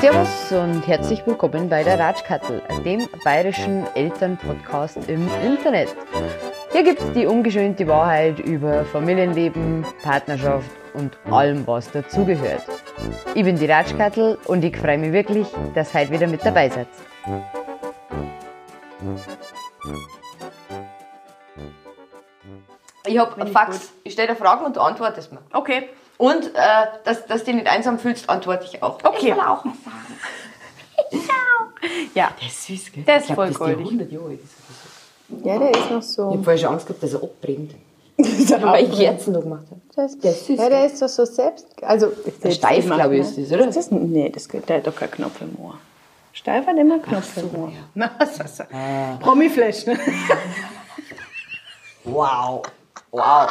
Servus und herzlich willkommen bei der Ratschkattel, dem bayerischen Elternpodcast im Internet. Hier gibt es die ungeschönte Wahrheit über Familienleben, Partnerschaft und allem, was dazugehört. Ich bin die Ratschkattel und ich freue mich wirklich, dass ihr heute wieder mit dabei seid. Ich habe Fax. Ich stelle dir Fragen und du antwortest mir. Okay. Und äh, dass, dass du dich nicht einsam fühlst, antworte ich auch. Okay. Ich will auch was sagen. Ja. Der ist süß, gell? Der ist ich glaub, voll das ist goldig. 100 Jahre alt. Ja, der ist noch Ich so. habe vorher schon Angst gehabt, dass er abbrennt. Weil ich Kerzen noch gemacht habe. Das, Der ist süß, Ja, der ist doch so selbst. Also, ist Der steif, glaube ich, ne? ist das, oder? Ist das, nee, das, der hat doch keinen Knopf im Ohr. Steif hat immer Knopf im Ohr. Na, das ist Promiflash, ne? Wow. Wow.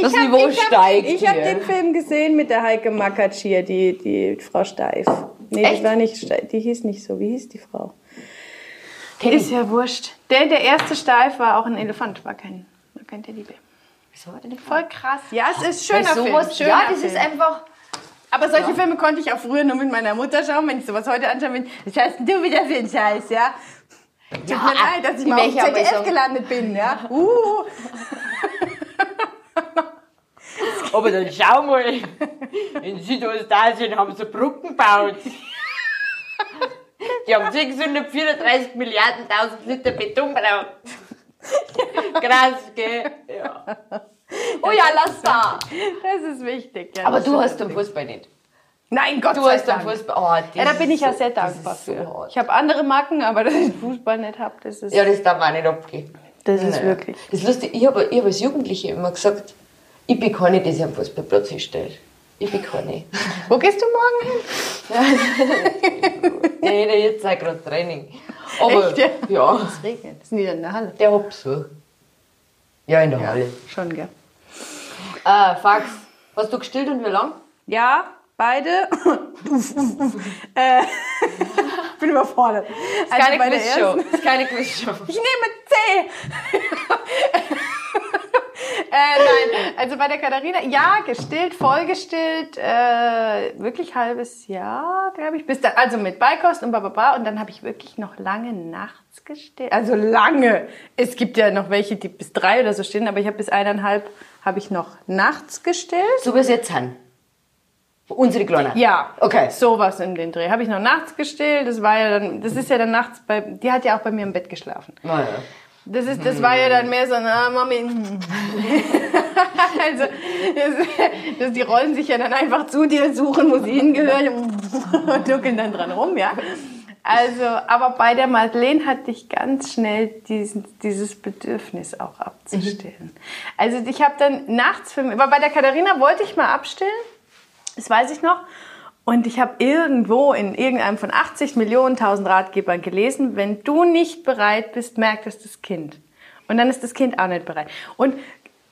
Das hab- Niveau ich hab, steigt Ich habe den Film gesehen mit der Heike Makatsch hier, die, die Frau Steif. Nee, Echt? die war nicht Steif, die hieß nicht so. Wie hieß die Frau? Ist ja wurscht. Der, der erste Steif war auch ein Elefant, war kein, war kein Teddybär. Wieso hat er den Voll krass. Ja, es ist schöner Film. sowas, Schöner ja, das Film. ist einfach. Aber solche Filme konnte ich auch früher nur mit meiner Mutter schauen, wenn ich sowas heute anschaue. Wenn, was hast denn du wieder für einen Scheiß, ja? Tut Ja, mir leid, dass ich mal auf ich ZDF sagen. gelandet bin, ja? Uh. Aber dann schau mal, in Südostasien haben sie Brücken gebaut. Die haben 634 Milliarden tausend Liter Beton gebraucht. Krass, gell? Ja. Oh ja, lass da. Das ist wichtig. Ja, Aber du hast den. Fußball nicht. Nein, Gott Du sei hast den Dank. Fußball. Oh, Ja, da bin ich ja sehr dankbar so für. hart. Ich habe andere Macken, aber dass ich Fußball nicht habe, das ist, Ja, das darf auch nicht abgehen. das ist Nein. wirklich. Das ist lustig. Ich habe ich hab als Jugendliche immer gesagt, ich bin keine, die sich am Fußballplatz hinstellt. Ich bin keine. Wo gehst du morgen hin? Ja, jetzt sei gerade Training. Aber Echt, ja? ja, Es regnet. Das ist nicht in der Halle. der Besuch. Ja, in der Halle. Schon, gell? Äh, Fax, hast du gestillt und wie lang? Ja, beide. äh, bin überfordert. Also Keine Quizshow. ist keine Quizshow. Ich nehme C. äh, nein, also bei der Katharina, ja, gestillt, vollgestillt, äh, wirklich halbes Jahr, glaube ich. Bis da, also mit Beikost und bababa. Und dann habe ich wirklich noch lange nachts gestillt. Also lange. Es gibt ja noch welche, die bis drei oder so stillen, aber ich habe bis eineinhalb habe ich noch nachts gestillt. So es jetzt sind. Unsere Kleinen. Ja, Okay. sowas in den Dreh. Habe ich noch nachts gestillt. Das war ja dann, das ist ja dann nachts bei, die hat ja auch bei mir im Bett geschlafen. Naja. Das, ist, das war ja dann mehr so, na, Mami. also, das, das, die rollen sich ja dann einfach zu dir, suchen, wo sie hingehören und duckeln dann dran rum, ja. Also, aber bei der Madeleine hatte ich ganz schnell diesen, dieses Bedürfnis auch abzustillen. Also ich habe dann nachts, für mich, aber bei der Katharina wollte ich mal abstillen, das weiß ich noch. Und ich habe irgendwo in irgendeinem von 80 Millionen tausend Ratgebern gelesen, wenn du nicht bereit bist, merkt es das Kind. Und dann ist das Kind auch nicht bereit. Und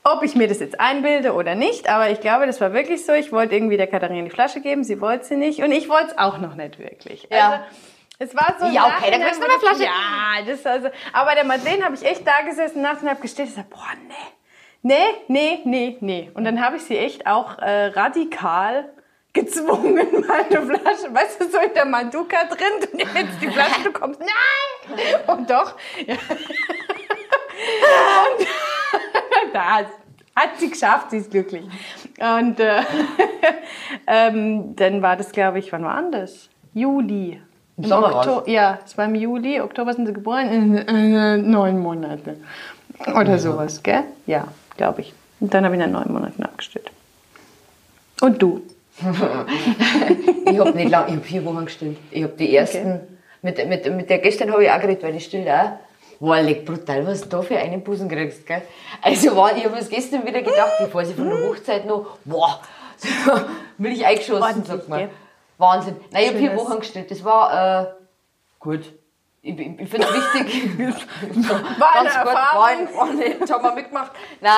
ob ich mir das jetzt einbilde oder nicht, aber ich glaube, das war wirklich so. Ich wollte irgendwie der Katharina die Flasche geben, sie wollte sie nicht und ich wollte es auch noch nicht wirklich. Ja. Also, es war so. Ja, okay, dann kriegst du eine Flasche. Ja, das also. Aber bei der Madeleine habe ich echt da gesessen nachts und habe gestillt. Ich sag, boah, nee. Nee, nee, nee, nee. Und dann habe ich sie echt auch äh, radikal gezwungen, meine Flasche, weißt du, so in der Manduka drin, du nimmst jetzt die Flasche, du kommst, nein! Und doch. Ja. Und das hat sie geschafft, sie ist glücklich. Und äh, ähm, dann war das, glaube ich, wann war das? Juli. Im Sommer war's. Okto- Ja, es war im Juli, Oktober sind sie geboren, in äh, neun Monate. Oder sowas, gell? Ja, glaube ich. Und dann habe ich nach neun Monaten abgestillt. Und du? Ich habe nicht lange, ich habe vier Wochen gestillt. Ich habe die ersten, mit, mit, mit der gestern habe ich auch geredet, weil ich still auch. Boah, leck brutal, was du da für einen Busen kriegst, gell? Also, war, ich habe es gestern wieder gedacht, bevor sie von der Hochzeit noch, boah, so, Milch eingeschossen, Ordentlich, sagt man. gell? Wahnsinn. Nein, ich habe vier. Wochen gestillt. Das war, äh, gut. Ich, ich, ich finde es wichtig. War eine Ganz gut, Erfahrung. war war nicht, haben wir mitgemacht. Nein,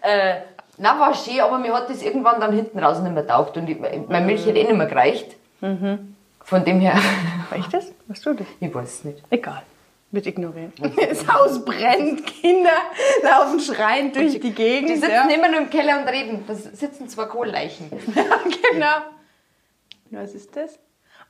äh, nein, war schön, aber mir hat das irgendwann dann hinten raus nicht mehr taugt und ich, meine Milch hat eh nicht mehr gereicht. Von dem her, ich das? Hast du dich? Ich weiß es nicht. Egal. Wird ignorieren. Das Haus brennt, Kinder laufen schreiend durch die Gegend. Die sitzen ja. immer nur im Keller und reden. Da sitzen zwei Kohlleichen. genau. Was ist das?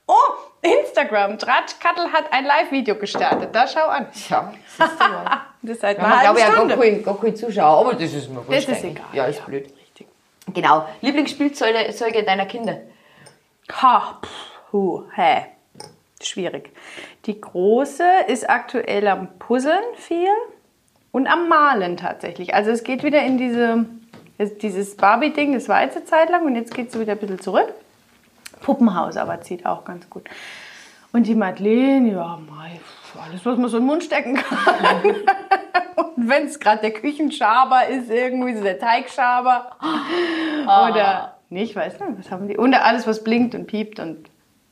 Oh, Instagram. Tratschkattel hat ein Live-Video gestartet. Da schau an. Ja, siehst du mal. Das ist seit haben, glaube auch gar Stunde. keine, gar keine Zuschauer, aber das ist mir Das wurscht ist eigentlich. egal. Ja, ist blöd. Richtig. Genau. Lieblingsspielzeuge Zeuge deiner Kinder? Ha, pff, hu, hä. Schwierig. Die große ist aktuell am Puzzeln viel und am Malen tatsächlich. Also es geht wieder in diese, es- dieses Barbie-Ding, das war jetzt eine Zeit lang und jetzt geht es wieder ein bisschen zurück. Puppenhaus aber zieht auch ganz gut. Und die Madeleine, ja, mei, alles, was man so in den Mund stecken kann. und wenn es gerade der Küchenschaber ist, irgendwie so der Teigschaber. Oder, nee, ich weiß nicht, was haben die? Und alles, was blinkt und piept und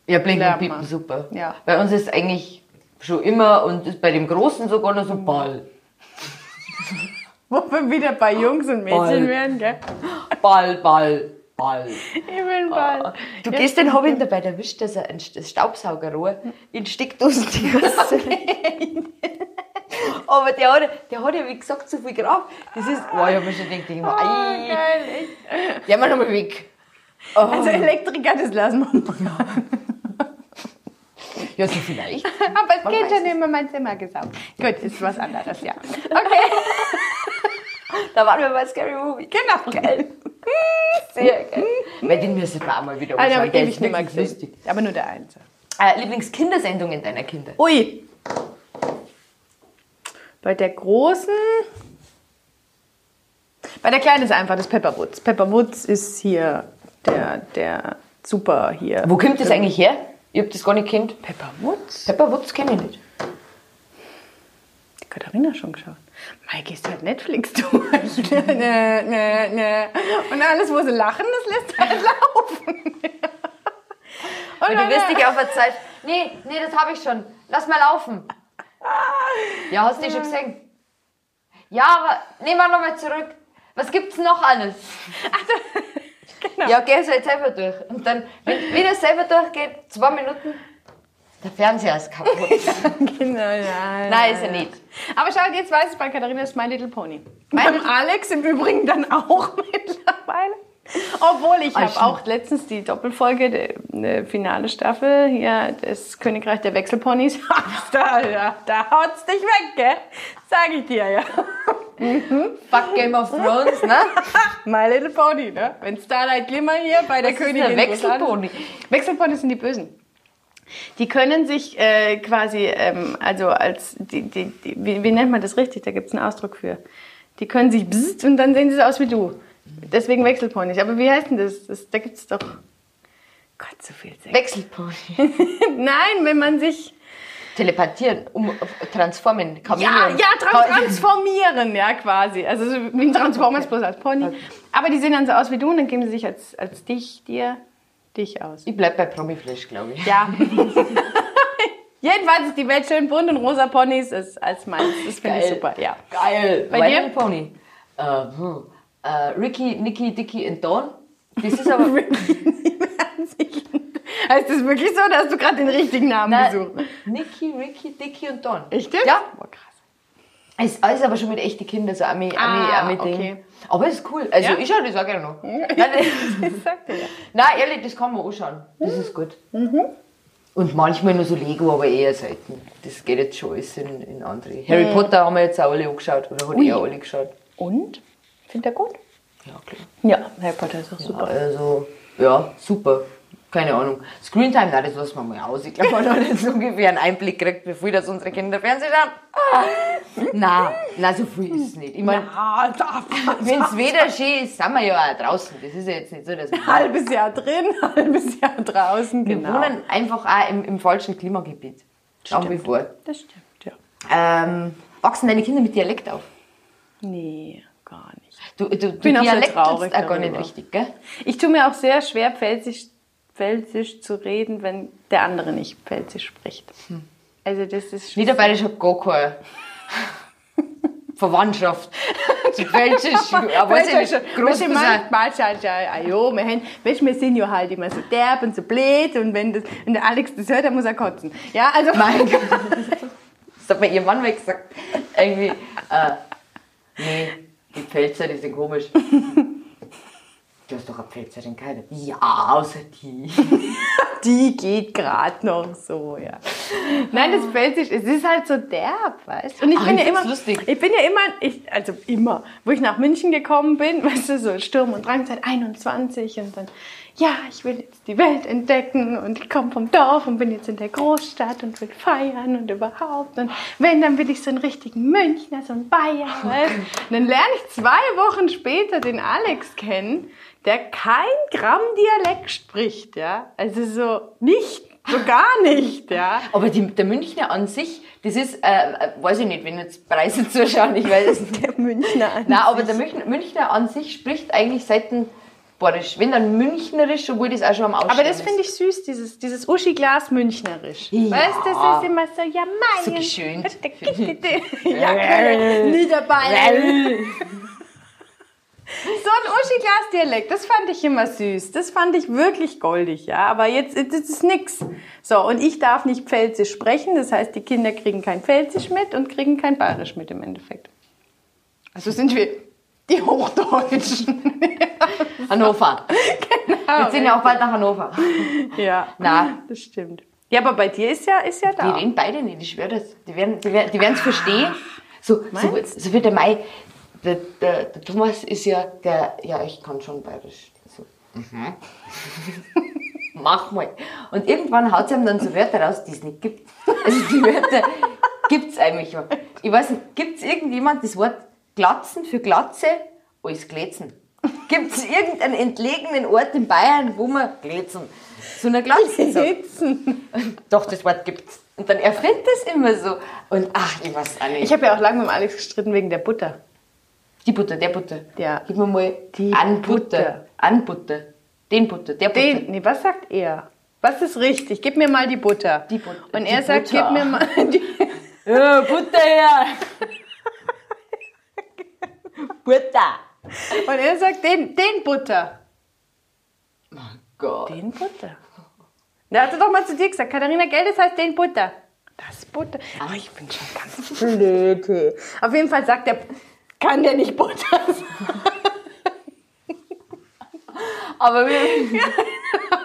Ja, Blinken Lernt und. Piepen, super. Ja. Bei uns ist eigentlich schon immer und ist bei dem Großen sogar noch so Ball. wo wir wieder bei Jungs und Mädchen Ball. werden, gell? Ball, Ball, Ball. Ich will bald. Du gehst den Hobby dabei, da wischt das ein das Staubsaugerrohr in Steckdosen Aber der hat, der hat ja, wie gesagt, so viel Kraft. Das ist, oh, ich hab mir schon gedacht, ich mach, ei, Geil, echt. der mal nochmal weg. Also Elektriker, das lassen wir mal. Ja, so vielleicht. Aber es Man geht schon immer mein Zimmer gesaugt. Gut, ist was anderes, ja. Okay, Da waren wir bei Scary Movie. genau. Geil. Sehr geil. Weil den müssen wir auch mal wieder habe ich Der ist nicht mehr lustig. Aber nur der Einzel. Äh, Lieblingskindersendungen deiner Kinder? Ui. Bei der großen. Bei der kleinen ist einfach das Pepper Woods. Pepper Woods ist hier der, der super hier. Wo kommt das eigentlich her? Ich hab das gar nicht kennt. Pepper Woods? Pepper Woods kenne ich nicht. Katharina schon geschaut. Mike ist halt Netflix durch. nö, nö, nö. Und alles, wo sie lachen, das lässt halt laufen. Und du wirst dich auf der Zeit. Nee, nee, das habe ich schon. Lass mal laufen. Ja, hast du die schon gesehen? Ja, aber nehmen wir nochmal zurück. Was gibt's noch alles? genau. Ja, geh halt selber durch. Und dann, wenn, wenn er selber durchgeht, zwei Minuten, der Fernseher ist kaputt. Genau, ja, Nein, ist er nicht. Aber schaut, jetzt weiß ich bei Katharina ist My Little Pony. Beim Alex im Übrigen dann auch mittlerweile. Obwohl ich habe stimmt. auch letztens die Doppelfolge, die, die finale Staffel hier, das Königreich der Wechselponys. da, ja, da haut's dich weg, gell? Sag ich dir, ja. Fuck Game of Thrones, ne? My Little Pony, ne? Wenn Starlight Glimmer hier bei der Was ist Königin. ein Wechselpony? Wechselponys sind die Bösen. Die können sich äh, quasi, ähm, also als, die, die, die, wie, wie nennt man das richtig? Da gibt es einen Ausdruck für. Die können sich bzzzt und dann sehen sie so aus wie du. Deswegen Wechselponys. Aber wie heißt denn das? das da gibt es doch. Gott, so viel Sex. Wechselpony. Nein, wenn man sich. Telepathieren, um transformen, Ja, Chameleon. ja, trans transformieren, ja, quasi. Also so wie ein Transformers bloß als Pony. Aber die sehen dann so aus wie du und dann geben sie sich als, als dich, dir, dich aus. Ich bleib bei Promiflash, glaube ich. Ja. Jedenfalls ist die Welt schön bunt und rosa Ponys ist als meins. Das finde ich super, ja. Geil. Bei My dir? Pony. Äh, hm. äh, Ricky, Nicky, Dicky und Dawn. Das ist aber... Heißt das wirklich so, dass du gerade den richtigen Namen gesucht? Nein, Nicky, Ricky, Dicky und Dawn. Echt jetzt? Ja. Boah, krass. Ist alles aber schon mit echten Kindern, so Ami, Ami, Ah, Ami Ding. okay. Aber es ist cool. Also Ja? ich schaue das auch gerne noch. Nein, Ich ja. nein, ehrlich, das kann man anschauen. Das ist gut. Und manchmal nur so Lego, aber eher selten. Das geht jetzt schon alles in, in andere. Harry Potter haben wir jetzt auch alle angeschaut. Oder hat er alle geschaut. Und? Findet er gut? Ja, klar. Ja, Harry Potter ist auch super. Also, ja, super. Keine Ahnung. Screentime, nein, das lassen wir mal aus. Ich glaube, man hat jetzt ungefähr einen Einblick gekriegt, wie viel das unsere Kinder Fernsehen schauen. Ah. Nein, nein, so viel ist es nicht. Ich meine, wenn es weder schön ist, sind wir ja auch draußen. Das ist ja jetzt nicht so, dass wir, halbes Jahr drin, halbes Jahr draußen. wir Genau. wohnen einfach auch im, im falschen Klimagebiet. Nach wie vor. Das stimmt, ja. Ähm, wachsen deine Kinder mit Dialekt auf? Nee, gar nicht. Du, du, du Bin auch sehr Dialekt traurig auch gar nicht richtig, gell? Ich tue mir auch sehr schwer, Pfälzisch, Pfälzisch zu reden, wenn der andere nicht Pfälzisch spricht. Also das ist Niederbayerisch hat gar keine Verwandtschaft. Felsisch, aber weiß ich nicht, groß ja, ah, jo, wir, haben, weißt, wir sind ja halt immer so derb und so blöd und wenn, das, wenn der Alex das hört, dann muss er kotzen. Ja, also Mein Gott. Das hat mir ihr Mann weg gesagt. Irgendwie, äh, nee, die Pfälzer, die sind komisch. Du hast doch eine Pfälzerin geheiratet. Ja, außer die. die geht gerade noch so, ja. Nein, das Pfälzisch, es ist halt so derb, weißt du? Und ich Ach, bin ja immer, lustig. ich bin ja immer, ich, also immer, wo ich nach München gekommen bin, weißt du, so Sturm und Drang seit 21 und dann, ja, ich will jetzt die Welt entdecken und ich komme vom Dorf und bin jetzt in der Großstadt und will feiern und überhaupt und wenn, dann will ich so einen richtigen Münchner, so einen Bayern, weißt du? Und dann lerne ich zwei Wochen später den Alex kennen, der kein Gramm Dialekt spricht, ja, also so nicht, so gar nicht, ja. Aber die, der Münchner an sich, das ist, äh, äh, weiß ich nicht, wenn jetzt Preise zuschauen, ich weiß es nicht. Der Münchner an Nein, aber der Münchner, Münchner an sich spricht eigentlich selten Borisch. Wenn dann Münchnerisch, obwohl das auch schon am Aussterben Aber das finde ich süß, dieses, dieses Uschi-Glas Münchnerisch. Ja. Weißt du, das ist immer so, ja, mein. So geschönt. ja, Niederbayern. So ein Uschi-Glas-Dialekt, das fand ich immer süß. Das fand ich wirklich goldig, ja. Aber jetzt, das ist nix. So, und ich darf nicht Pfälzisch sprechen. Das heißt, die Kinder kriegen kein Pfälzisch mit und kriegen kein Bayerisch mit im Endeffekt. Also sind wir die Hochdeutschen. Hannover. Wir ziehen ja auch bald nach Hannover. ja, Na. das stimmt. Ja, aber bei dir ist ja, ist ja Die da. reden beide nicht, ich schwöre das. Die werden die werden, die es verstehen. So, so, so wie der Mai. Der, der, der Thomas ist ja der, ja, ich kann schon bayerisch. So, mhm. Mach mal. Und irgendwann haut sie ihm dann so Wörter raus, die es nicht gibt. Also die Wörter gibt es eigentlich. Ich weiß nicht, gibt es irgendjemand das Wort Glatzen für Glatze als Glätzen? Gibt es irgendeinen entlegenen Ort in Bayern, wo man Glätzen, so eine Glatze sagt? Sitzen. Doch, das Wort gibt's. Und dann erfindet es immer so. Und ach, ich weiß auch nicht. Ich habe ja auch lange mit dem Alex gestritten wegen der Butter. die Butter, der Butter. Ja. Gib mir mal Die an Butter. Butter. An Butter. Den Butter, der Butter. Den, nee, was sagt er? Was ist richtig? Gib mir mal die Butter. Die Butter. Und Die er sagt, Butter. gib mir mal die. Ja, Butter her! Butter! Und er sagt, den, den Butter. Gott. Den Butter. Der hat er doch mal zu dir gesagt, Katharina, Geld, das heißt den Butter. Das Butter. Oh, ich bin schon ganz blöd. Auf jeden Fall sagt er, kann der nicht Butter sagen. Aber wir,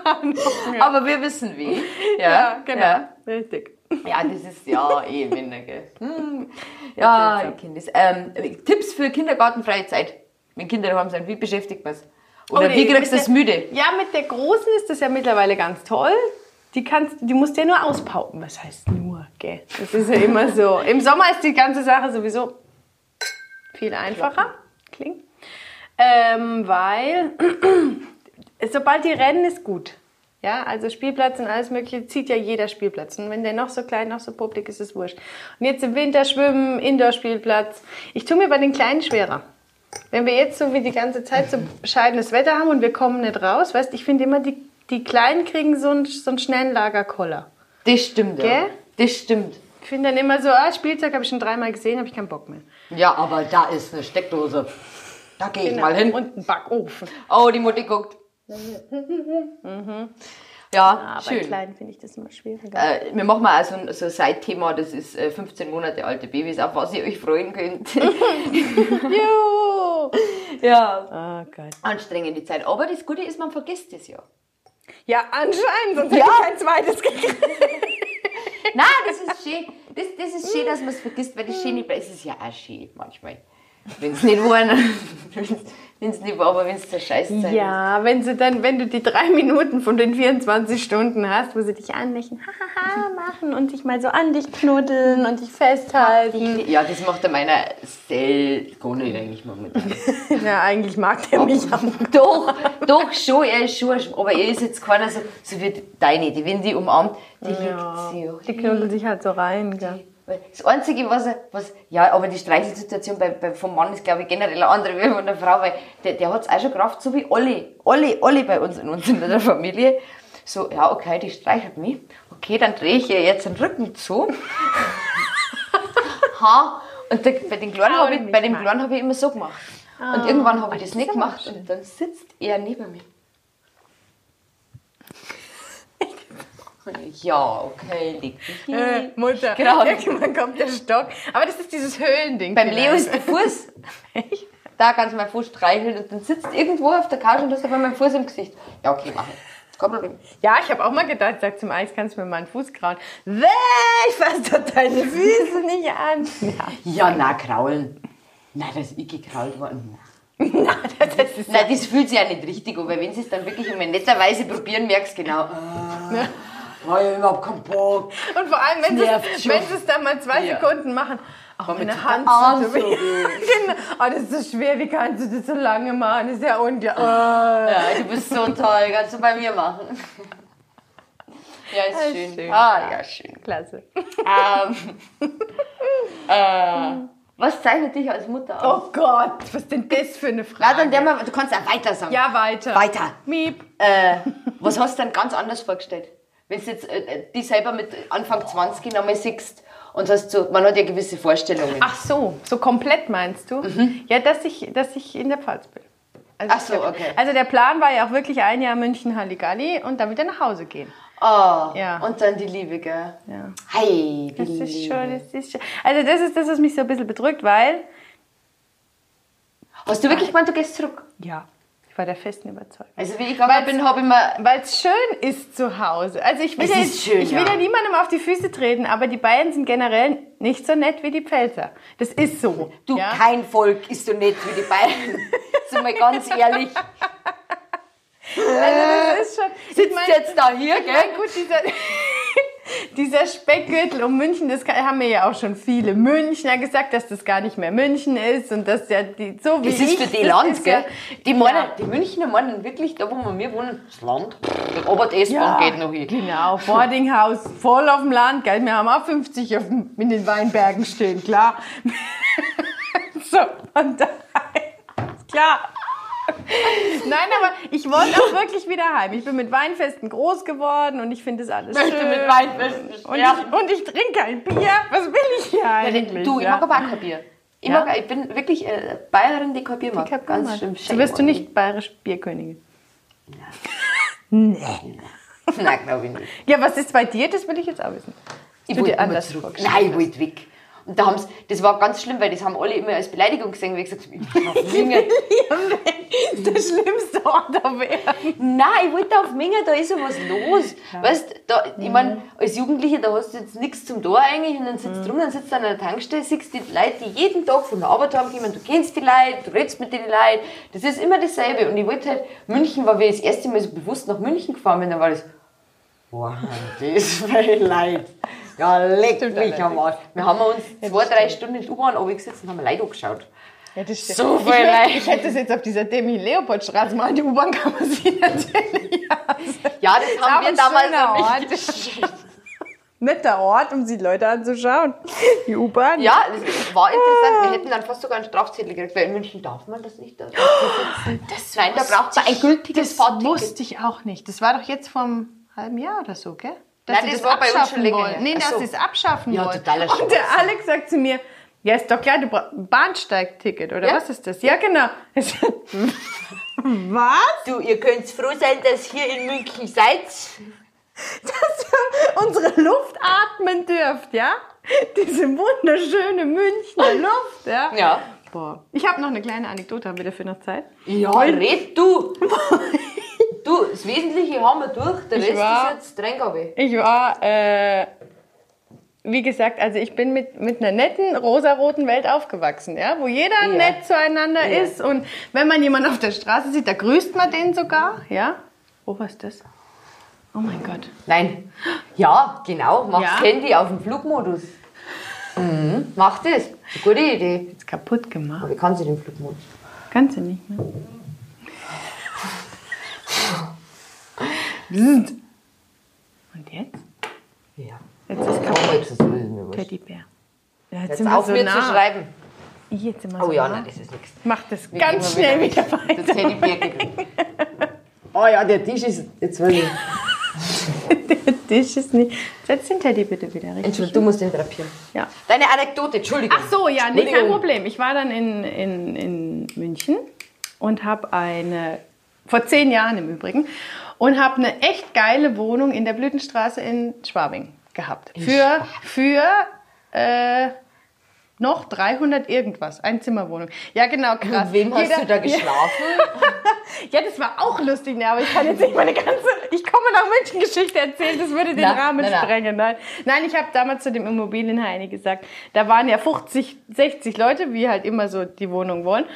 aber wir wissen wie. Ja, Ja, genau. Ja. Richtig. Ja, das ist ja eh gell. Hm. Ja, das. Ähm, Tipps für kindergartenfreie Zeit. Wenn Kinder daheim sind, wie beschäftigt man es? Oder Oh, nee, wie kriegst du es müde? Ja, mit der Großen ist das ja mittlerweile ganz toll. Die, kannst, die musst du ja nur auspauken. Was heißt nur, gell? Das ist ja immer so. Im Sommer ist die ganze Sache sowieso viel einfacher. Klingt. Ähm, weil sobald die rennen, ist gut. Ja, also Spielplatz und alles mögliche zieht ja jeder Spielplatz. Und wenn der noch so klein, noch so publik ist, ist es wurscht. Und jetzt im Winter schwimmen, Indoor-Spielplatz. Ich tue mir bei den Kleinen schwerer. Wenn wir jetzt so wie die ganze Zeit so bescheidenes Wetter haben und wir kommen nicht raus, weißt ich finde immer, die, die Kleinen kriegen so einen, so einen schnellen Lagerkoller. Das stimmt, ja. Gell? Das stimmt. Ich finde dann immer so, ah, Spielzeug habe ich schon dreimal gesehen, habe ich keinen Bock mehr. Ja, aber da ist eine Steckdose. Da gehe ich mal hin. Und ein Backofen. Oh, die Mutti guckt. Ja, Ah, bei schön. Kleinen finde ich das immer schwieriger. Äh, wir machen mal auch so ein, so ein Side-Thema, das ist äh, 15 Monate alte Babys, auf was ihr euch freuen könnt. Jo! ja, Oh Gott. anstrengende Zeit. Aber das Gute ist, man vergisst es ja. Ja, anscheinend, sonst Ja. hätte ich kein zweites gekriegt. Nein, das ist schön. Das, das ist schön, dass man es vergisst, weil das Schöne es ist ja auch schön manchmal. Wenn es nicht war, wenn es nicht war, aber wenn es der Scheiß Zeit Ja, wenn sie dann, wenn du die drei Minuten von den 24 Stunden hast, wo sie dich anlächeln, hahaha machen und dich mal so an dich knuddeln und dich festhalten. ist. Ja, das macht der meiner sehr gar nicht eigentlich momentan. Ja, eigentlich mag der mich am doch, doch schon, er ist schon, aber er ist jetzt keiner so, so wie deine, die, wenn die umarmt, die liegt sie ja. Die knuddeln sich halt so rein, gell? Weil Das Einzige, was was, ja, aber die Streichelsituation bei, bei, vom Mann ist, glaube ich, generell eine andere wie von der Frau, weil der, der hat es auch schon gerafft, so wie alle, alle, alle bei uns in uns in der Familie. So, ja, okay, die streichelt mich. Okay, dann drehe ich ihr jetzt den Rücken zu. ha, Und der, bei den Kleinen habe ich, bei dem mal. Kleinen habe ich immer so gemacht. und irgendwann habe ich das nicht gemacht und dann sitzt er neben mir. Ja, okay, leg dich hin. Äh, Mutter, Genau. irgendwann kommt der Stock. Aber das ist dieses Höhlending. Beim vielleicht. Leo ist der Fuß. Da kannst du meinen Fuß streicheln und dann sitzt irgendwo auf der Couch und hast einmal meinen Fuß im Gesicht. Ja, okay, mach ich. Ja, ich habe auch mal gedacht, sag zum Eis, kannst du mir meinen Fuß krauen? Weh, ich fass doch deine Füße nicht an. Ja. Ja, na, kraulen. Nein, da ist ich gekrault worden. Das ist Nein, das fühlt sich ja nicht richtig an, weil wenn sie es dann wirklich einmal netterweise probieren, merkst du genau, äh, ich hab überhaupt keinen Bock. Und vor allem, wenn sie es dann mal zwei Ja. Sekunden machen. Ach, mit der Hand Arm so genau. Oh, das ist so schwer. Wie kannst du das so lange machen? Das ist ja unglaublich. Oh. Ja, du bist so toll, kannst du bei mir machen. Ja, ist Ja, schön. schön. Ah, ja, schön. Klasse. Ähm, äh, was zeichnet dich als Mutter aus? Oh Gott, was ist denn das für eine Na, Frage? dann der mal, du kannst auch weiter sagen. ja, weiter. Weiter. Miep. Äh, was hast du denn ganz anders vorgestellt? Wenn du jetzt äh, die selber mit Anfang 20 nochmal siehst und hast so, man hat ja gewisse Vorstellungen. Ach so, so komplett meinst du? Ja, dass ich, dass ich in der Pfalz bin. Also Ach so, glaub- okay. Also der Plan war ja auch wirklich ein Jahr München Halligalli und dann wieder nach Hause gehen. Ah, Ja. und dann die Liebe, gell? Ja. Hey, die Das ist schon, das ist schon. Also das ist das, was mich so ein bisschen bedrückt, weil Hast du wirklich gemeint, du gehst zurück? ja, war der festen Überzeugung. Also wie ich gegangen bin, habe ich mir... Weil es schön ist zu Hause. Also ich will, Es ja, ist schön, ich will ja. ja niemandem auf die Füße treten, aber die Bayern sind generell nicht so nett wie die Pfälzer. Das ist so. Du, ja? kein Volk ist so nett wie die Bayern. Sind wir ganz ehrlich. Also das ist schon. ich Sitzt mein- jetzt da hier, Ich gell? gut, dieser, dieser Speckgürtel um München, das haben mir ja auch schon viele Münchner gesagt, dass das gar nicht mehr München ist und dass ja die, so wie Das ist ich, für die Land, gell? Ja, Die, meinen, Ja. die Münchner meinen wirklich, da wo wir wohnen, das Land. Aber die S-Bahn geht noch hin. Genau, Boardinghaus, voll auf dem Land, gell? Wir haben auch 50 auf, in den Weinbergen stehen, klar. so, und ist klar. Nein, aber ich wollte auch wirklich wieder heim. Ich bin mit Weinfesten groß geworden und ich finde das alles Möchte schön. mit Weinfesten und ich, und ich trinke kein Bier. Was will ich hier Ja, eigentlich? du, ich mag aber auch kein Bier. Ich, Ja? mag, ich bin wirklich äh, Bayerin, die kein Bier mag. Kein Bier Ganz schlimm. So wirst du nicht bayerisch Bierkönigin. Nein, glaube ich nicht. Ja, was ist bei dir? Das will ich jetzt auch wissen. Ich Du wollte anders zurück. Nein, ich wollte weg. Und da haben's, das war ganz schlimm, weil das haben alle immer als Beleidigung gesehen, weil ich gesagt habe, ich Minge. Der schlimmste Ort auf Erden. Nein, ich wollte auf Minge, da ist ja was los. Weißt da, ich meine, als Jugendliche, da hast du jetzt nichts zum Tor eigentlich und dann sitzt du rum, dann sitzt du an einer Tankstelle, siehst die Leute, die jeden Tag von der Arbeit haben kommen, du kennst die Leute, du redest mit den Leuten, das ist immer dasselbe. Und ich wollte halt, München war, wie ich das erste Mal so bewusst nach München gefahren bin, dann war das, wow, das viel Leid. Ja, leck mich am Arsch. Wir haben uns zwei, drei Stunden in die U-Bahn runtergesetzt und haben Leute angeschaut. Ja, das stimmt. So ich, viel möchte, Leid. ich hätte es jetzt auf dieser Demi-Leopold-Straße mal. Die U-Bahn kann man sich natürlich Ja, das haben wir damals noch Ort. nicht. Netter Ort, um sich Leute anzuschauen. Die U-Bahn. Ja, das war interessant. Wir hätten dann fast sogar einen Strafzettel gekriegt, weil in München darf man das nicht. Da das Nein, da braucht man ein gültiges Das wusste ich auch nicht. Das war doch jetzt vor einem halben Jahr oder so, gell? Nein, sie das uns abschaffen schon länger wollen. Nee, dass so. sie es abschaffen Ja, wollen. totaler Und der. Alex sagt zu mir, ja, ist doch klar, du brauchst ein Bahnsteigticket, oder Ja. was ist das? Ja, genau. Was? Du, ihr könnt froh sein, dass ihr in München seid. dass ihr unsere Luft atmen dürft, ja? Diese wunderschöne Münchner Luft, ja? Ja. Boah. Ich habe noch eine kleine Anekdote, haben wir dafür noch Zeit? Ja, red du. du, das Wesentliche haben wir durch, der Ich Rest war- ist jetzt Drängabe. Ich war, äh, wie gesagt, also ich bin mit, mit einer netten rosaroten Welt aufgewachsen, ja? Wo jeder Ja. nett zueinander Ja. ist und wenn man jemanden auf der Straße sieht, da grüßt man den sogar, ja? Oh, was ist das? Oh mein Gott. Nein. Ja, genau. Mach Ja. das Handy auf den Flugmodus. Mhm, mach das. Gute Idee. Jetzt kaputt gemacht. Aber ich kann sie den Flugmodus. Kannst du nicht, ne? Und jetzt? Ja. Jetzt ist Oh, kaputt. Teddybär. Ja, jetzt Jetzt sind wir auf so mir nah. zu schreiben. Jetzt sind wir Oh so ja, nah. nein, das ist nichts. Mach das Wir ganz schnell wieder Das weiter. Teddybär geht. Oh ja, der Tisch ist. Jetzt will ich. Tisch ist nicht. Setz den Teddy bitte wieder richtig. Entschuldigung, du musst den drapieren. Ja. Deine Anekdote, Entschuldigung. Ach so, ja, nee, kein. Problem. Ich war dann in, in, in München und habe eine, vor zehn Jahren im Übrigen, und habe eine echt geile Wohnung in der Blütenstraße in Schwabing gehabt. Für, für äh, noch 300 irgendwas, Einzimmerwohnung. Ja, genau, krass. Mit wem hast Jeder- du da geschlafen? Ja, das war auch lustig, ne, aber ich kann jetzt nicht meine ganze, ich komme nach München Geschichte erzählen, das würde den Na, Rahmen na, na. sprengen. Nein, nein ich habe damals zu dem Immobilienheini gesagt, da waren ja 50, 60 Leute, wie halt immer so die Wohnung wollen.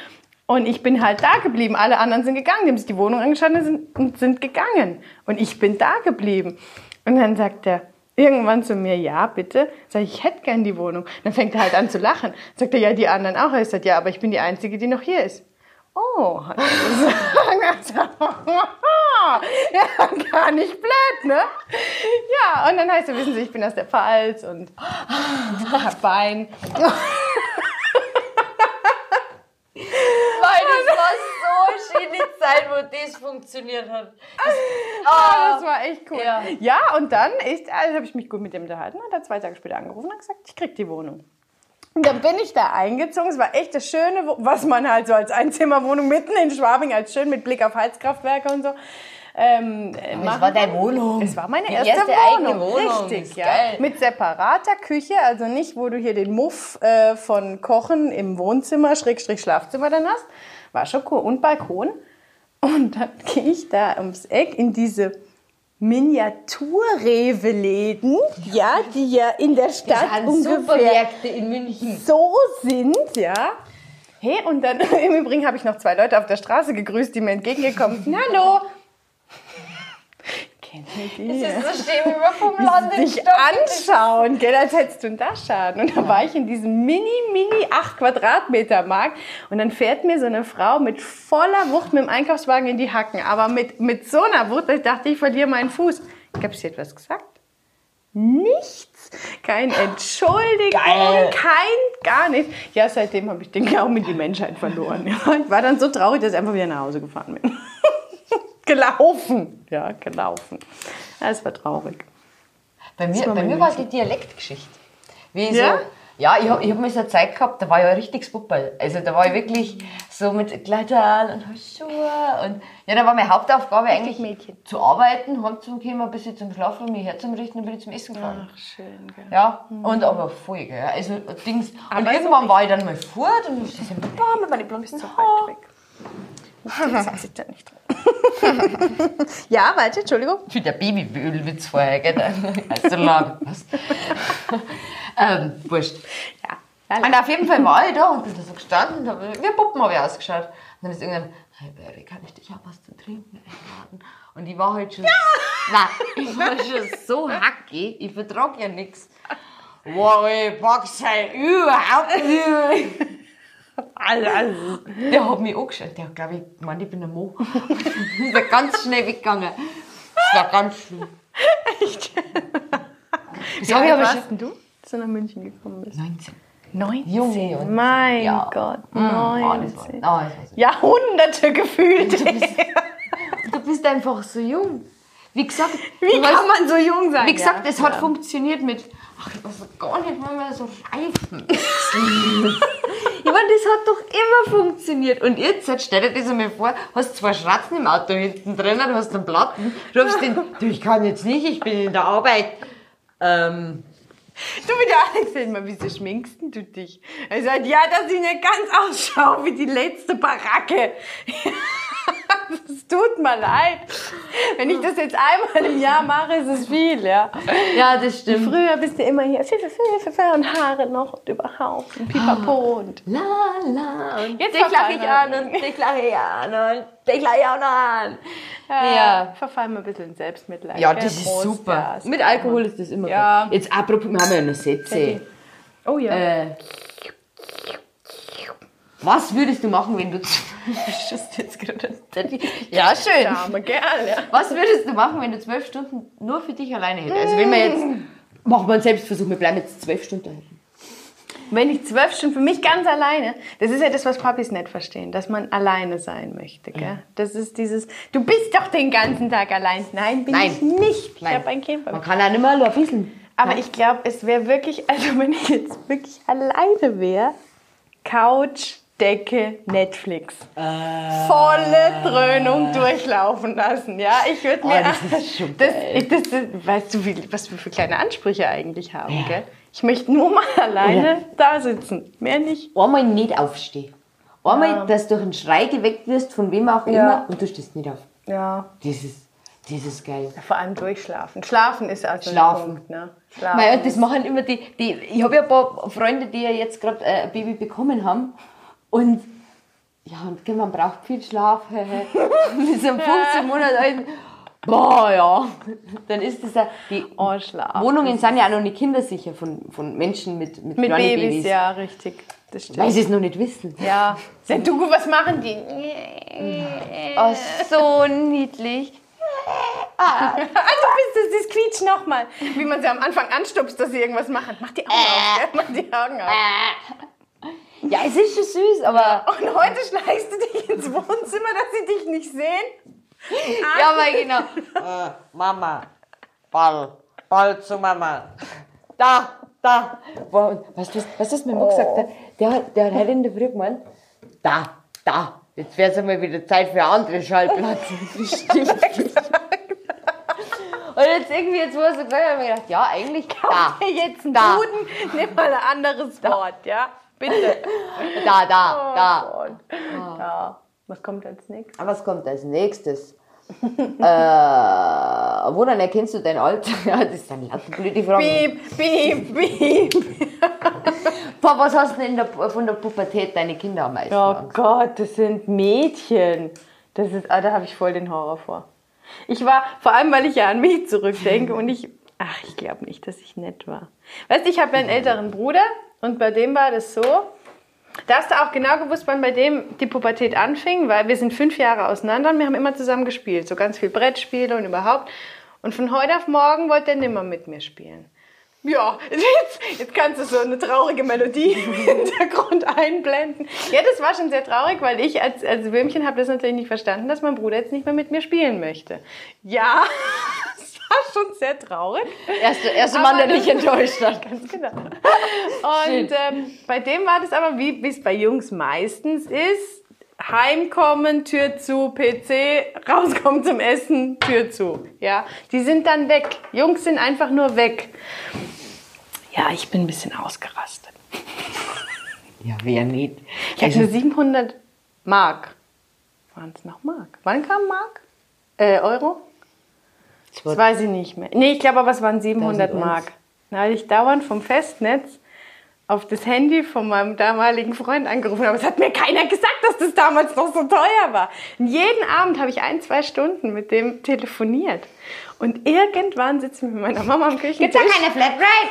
Und ich bin halt da geblieben. Alle anderen sind gegangen. Die haben sich die Wohnung angeschaut und sind, gegangen. Und ich bin da geblieben. Und dann sagt er irgendwann zu mir, ja, bitte. Sag ich, ich hätte gern die Wohnung. Dann fängt er halt an zu lachen. Sagt er, ja, die anderen auch. Ich sag, ja, aber ich bin die Einzige, die noch hier ist. Oh, hat er gesagt. ja, gar nicht blöd, ne? Ja, und dann heißt er, wissen Sie, ich bin aus der Pfalz und hab Bein. Weil das war so schöne Zeit, wo das funktioniert hat. Ah, das war echt cool. Ja. Ja, und dann also habe ich mich gut mit dem unterhalten und hat zwei Tage später angerufen und gesagt, ich krieg die Wohnung. Und dann bin ich da eingezogen. Es war echt das Schöne, was man halt so als Einzimmerwohnung mitten in Schwabing als schön mit Blick auf Heizkraftwerke und so. Ähm, äh, Es war deine. Wohnung. Es war meine erste, erste Wohnung. Wohnung. Richtig, ja. geil. Mit separater Küche, also nicht, wo du hier den Muff äh, von Kochen im Wohnzimmer, Schrägstrich Schlafzimmer dann hast. War schon cool. Und Balkon. Und dann gehe ich da ums Eck in diese Miniatur-Rewe-Läden, ja, die ja in der Stadt ungefähr in München. so sind, ja. Hey, und dann im Übrigen habe ich noch zwei Leute auf der Straße gegrüßt, die mir entgegengekommen sind. Hallo. Kennt ihr die? Das ist so stehen wir vom Land Stock. anschauen, gell, als hättest du einen Dachschaden. Und dann war ich in diesem mini, mini 8 Quadratmeter Markt und dann fährt mir so eine Frau mit voller Wucht mit dem Einkaufswagen in die Hacken, aber mit, mit so einer Wucht, dass ich dachte, ich verliere meinen Fuß. Ich habe sie etwas gesagt? Nichts. Kein Entschuldigung, Geil. kein gar nichts. Ja, seitdem habe ich den Glauben in die Menschheit verloren. Ja, ich war dann so traurig, dass ich einfach wieder nach Hause gefahren bin. Gelaufen. Ja, gelaufen. Ja, es war traurig. Bei mir, war bei mir war die Dialektgeschichte. Wie Ja? so, ja, ich habe ich hab mal so eine Zeit gehabt, da war ich ein richtiges Puppel. Also da war ich wirklich so mit Kleidern und Schuhe und ja, da war meine Hauptaufgabe eigentlich Mädchen. zu arbeiten, heimzukommen, ein bisschen zum Schlafen, mich herzurichten und bin ich zum Essen gefahren. Ach, schön, gell. Ja, und aber voll, gell. Also Dings. Und Aber ist irgendwann war ich dann mal fort und ich so, Papa, mit meinen blonden So weit weg. Das ich da nicht drin. ja, warte, Entschuldigung. Für der Babybölwitz vorher, gell? Also lang. Was? ähm, wurscht. Ja. Und auf jeden Fall war ich da und bin da so gestanden und habe wie Puppen habe ich ausgeschaut. Und dann ist irgendwann, hey Baby, kann ich dich auch was zu trinken einladen? Und ich war halt schon, nein, ich war schon so hackig, ich vertrag ja nichts. Wow, ich pack's halt überhaupt nicht. Der hat mich angeschaut, der hat glaube ich gemeint, ich bin ein Mo. ist er ganz schnell weggegangen. Das war ganz schlimm. Echt? Ich aber schon... warst denn du, als du nach München gekommen bist? 19. 19. Junge Mein Ja. Gott, Oh, das war, 19. oh, das war so. Jahrhunderte gefühlt. Du bist einfach so jung. Wie gesagt, Wie kann weißt- man so jung sein? wie gesagt, ja. es hat funktioniert mit, ach, ich weiß gar nicht mal mehr so Reifen. ich meine, das hat doch immer funktioniert. Und jetzt, jetzt stell dir das einmal vor, hast zwei Schratzen im Auto hinten drin, du hast einen Platten, rufst den, du, ich kann jetzt nicht, ich bin in der Arbeit. Ähm, Du wie der Alex, sag mal, wieso schminkst denn du dich? Er sagt, ja, dass ich nicht ganz ausschaue wie die letzte Baracke. Es tut mir leid. Wenn ich das jetzt einmal im Jahr mache, ist es viel, ja. ja, das stimmt. Früher bist du immer hier, Pfiffe, Pfiffe, Pfiffe und Haare noch und überhaupt und Pipapo und... La, la, und Jetzt dich lache ich an und dich lache ich an und dich lache ich auch noch an. Ja. Ja. Verfallen wir ein bisschen in Selbstmitleid. Ja, das ist super. Mit. Alkohol ist das immer Ja. gut. Jetzt apropos, wir haben ja noch Sätze. Oh ja. Äh, was würdest du machen, wenn du... Schuss jetzt gerade. ja, schön. Dame, gern, ja. Was würdest du machen, wenn du zwölf Stunden nur für dich alleine hättest? Also wenn wir jetzt... Machen wir einen Selbstversuch, wir bleiben jetzt zwölf Stunden da. wenn ich zwölf Stunden für mich ganz alleine, das ist ja das, was Papis nicht verstehen, dass man alleine sein möchte. Gell? Das ist dieses, du bist doch den ganzen Tag allein. Nein, bin Nein. ich nicht. Ich Nein. habe ein Kind. Man kann auch nicht mehr ein bisschen. Aber ich glaube, es wäre wirklich, also wenn ich jetzt wirklich alleine wäre, Couch, Decke, Netflix. Äh. Volle Dröhnung durchlaufen lassen, ja. Ich würde mir, Oh, das ist schon das, das, das, weißt du, wie, was wir für kleine Ansprüche eigentlich haben, gell? Ich möchte nur mal alleine da sitzen, mehr nicht. Einmal nicht aufstehen. Einmal, dass du durch einen Schrei geweckt wirst, von wem auch immer, und du stehst nicht auf. Ja. Das ist, das ist geil. Vor allem durchschlafen. Schlafen ist also Schlafen. ein Punkt, ne? Schlafen. Weil das machen immer die, die ich habe ja ein paar Freunde, die ja jetzt gerade äh, ein Baby bekommen haben und ja, und man braucht viel Schlaf. Mit so einem 15 Monate alten, boah, ja, dann ist das ja, die oh. Wohnungen sind ja auch noch nicht kindersicher von, von Menschen mit, mit, Mit kleinen Babys, ja, richtig. Das stimmt. weil sie es noch nicht wissen. Ja. Sag du, was machen die? Oh, so niedlich. Ah, du bist es, das quietscht nochmal. Wie man sie am Anfang anstupst, dass sie irgendwas machen. Mach die Augen auf, gell? Mach die Augen auf. Ja, es ist schon süß, aber Und heute schleichst du dich ins Wohnzimmer, dass sie dich nicht sehen? ja, weil genau. Äh, Mama, Ball, Ball zu Mama. Da, da. Boah, und weißt du, was, was mein Mann gesagt hat? Der, hat- der hat heute in der Früh gemeint, da, da, jetzt wäre es einmal wieder Zeit für andere Schallplatte. Das stimmt nicht. Und jetzt irgendwie, jetzt wo er so gesagt hat, habe ich gedacht, ja, eigentlich da, jetzt einen Da. Duden, nimm mal ein anderes Wort, ja? Bitte. da, da, Oh da. Gott. Ja. Was kommt als nächstes? Was kommt als nächstes? äh, woran erkennst du dein Alter? Ja, das sind lauter blöde Fragen. Piep, piep, piep. Boah, was hast du denn in der, von der Pubertät deine Kinder am meisten Oh Angst? Gott, das sind Mädchen. Das ist, ah, da habe ich voll den Horror vor. Ich war, vor allem weil ich ja an mich zurückdenke und ich, ach, ich glaube nicht, dass ich nett war. Weißt du, ich habe einen älteren Bruder und bei dem war das so, da hast du auch genau gewusst, wann bei dem die Pubertät anfing, weil wir sind fünf Jahre auseinander und wir haben immer zusammen gespielt. So ganz viel Brettspiele und überhaupt. Und von heute auf morgen wollte er nimmer mit mir spielen. Ja, jetzt, jetzt kannst du so eine traurige Melodie im Hintergrund einblenden. Ja, das war schon sehr traurig, weil ich als, als Würmchen habe das natürlich nicht verstanden, dass mein Bruder jetzt nicht mehr mit mir spielen möchte. Ja, war schon sehr traurig. Erste, erste Aber Mann, der dich enttäuscht hat. Ganz genau. Und ähm, bei dem war das aber, wie es bei Jungs meistens ist, heimkommen, Tür zu, PC, rauskommen zum Essen, Tür zu. Ja, die sind dann weg. Jungs sind einfach nur weg. Ja, ich bin ein bisschen ausgerastet. Ja, wer nicht? Ich hatte 700 Mark. Waren es noch Mark? Wann kam Mark? Äh, Euro? Das weiß ich nicht mehr. Nee, ich glaube aber, es waren 700 1000 Mark. Da hatte ich dauernd vom Festnetz auf das Handy von meinem damaligen Freund angerufen. Aber es hat mir keiner gesagt, dass das damals noch so teuer war. Und jeden Abend habe ich ein, zwei Stunden mit dem telefoniert. Und irgendwann sitzen wir mit meiner Mama am Küchentisch. Gibt's da keine Flatrate?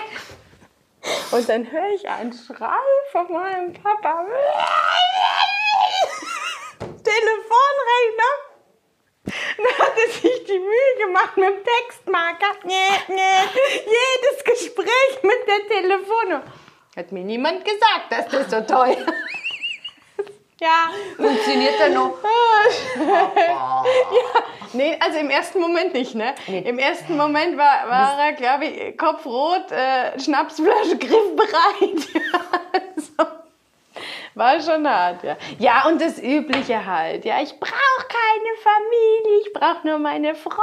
Und dann höre ich einen Schrei von meinem Papa. Telefonrechner. Dann hat er sich die Mühe gemacht mit dem Textmarker. Nee, nee. Jedes Gespräch mit der Telefonnummer. Hat mir niemand gesagt, dass das so teuer ist. Ja. Funktioniert er noch? Nee, also im ersten Moment nicht, ne? Im ersten Moment war, war er, glaube ich, kopfrot, äh, Schnapsflasche griffbereit. also, war schon hart, ja. Ja, und das Übliche halt. Ja, ich brauche keine Familie, ich brauche nur meine Freunde.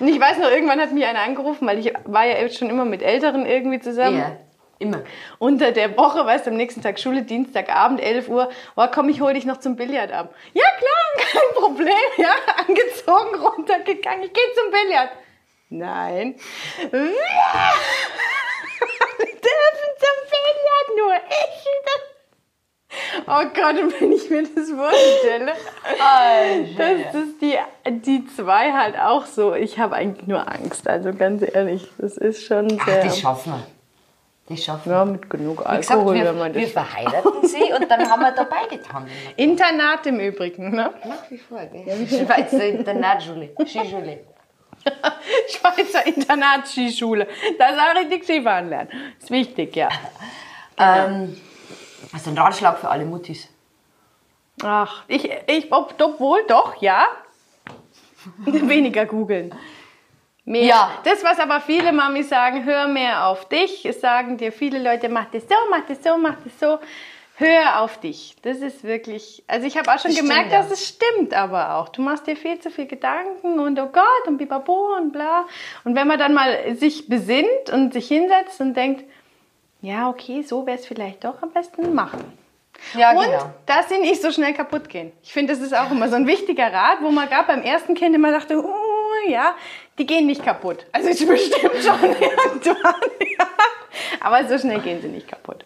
Und ich weiß noch, irgendwann hat mich einer angerufen, weil ich war ja schon immer mit Älteren irgendwie zusammen Ja, immer. unter der Woche, weißt du, am nächsten Tag Schule, Dienstagabend, 11 Uhr, oh, komm, ich hole dich noch zum Billard ab. Ja, klar, kein Problem, ja, angezogen, runtergegangen, ich gehe zum Billard. Nein. Wir dürfen zum Billard. Oh Gott, wenn ich mir das vorstelle, dass das die, die zwei halt auch so, ich habe eigentlich nur Angst, also ganz ehrlich, das ist schon Ach, sehr... das schaffen wir. Das schaffen wir. ja, mit genug Wie gesagt, Alkohol, wir, wenn man wir das verheiraten sie und dann haben wir da beide Tanden. Internat im Übrigen, ne? Nach wie vor, gell? Schweizer Internatsschule, Skischule. Schweizer Internatsskischule. Da soll richtig Skifahren lernen. Ist wichtig, ja. Ähm, also ein Ratschlag für alle Muttis. Ach, ich, ich, ob, obwohl, doch, ja. Weniger googeln. Mehr. Ja. Das, was aber viele Mamis sagen, hör mehr auf dich. Es sagen dir viele Leute, mach das so, mach das so, mach das so. Hör auf dich. Das ist wirklich, also ich habe auch schon Das gemerkt, stimmt, ja. dass es stimmt aber auch. Du machst dir viel zu viel Gedanken und oh Gott und bibabo und bla. Und wenn man dann mal sich besinnt und sich hinsetzt und denkt, ja, okay, so wäre es vielleicht doch am besten machen. Ja, Und genau. dass sie nicht so schnell kaputt gehen. Ich finde, das ist auch immer so ein wichtiger Rat, wo man gerade beim ersten Kind immer dachte, uh, ja, die gehen nicht kaputt. Also ich bestimmt schon irgendwann, ja. Aber so schnell gehen sie nicht kaputt.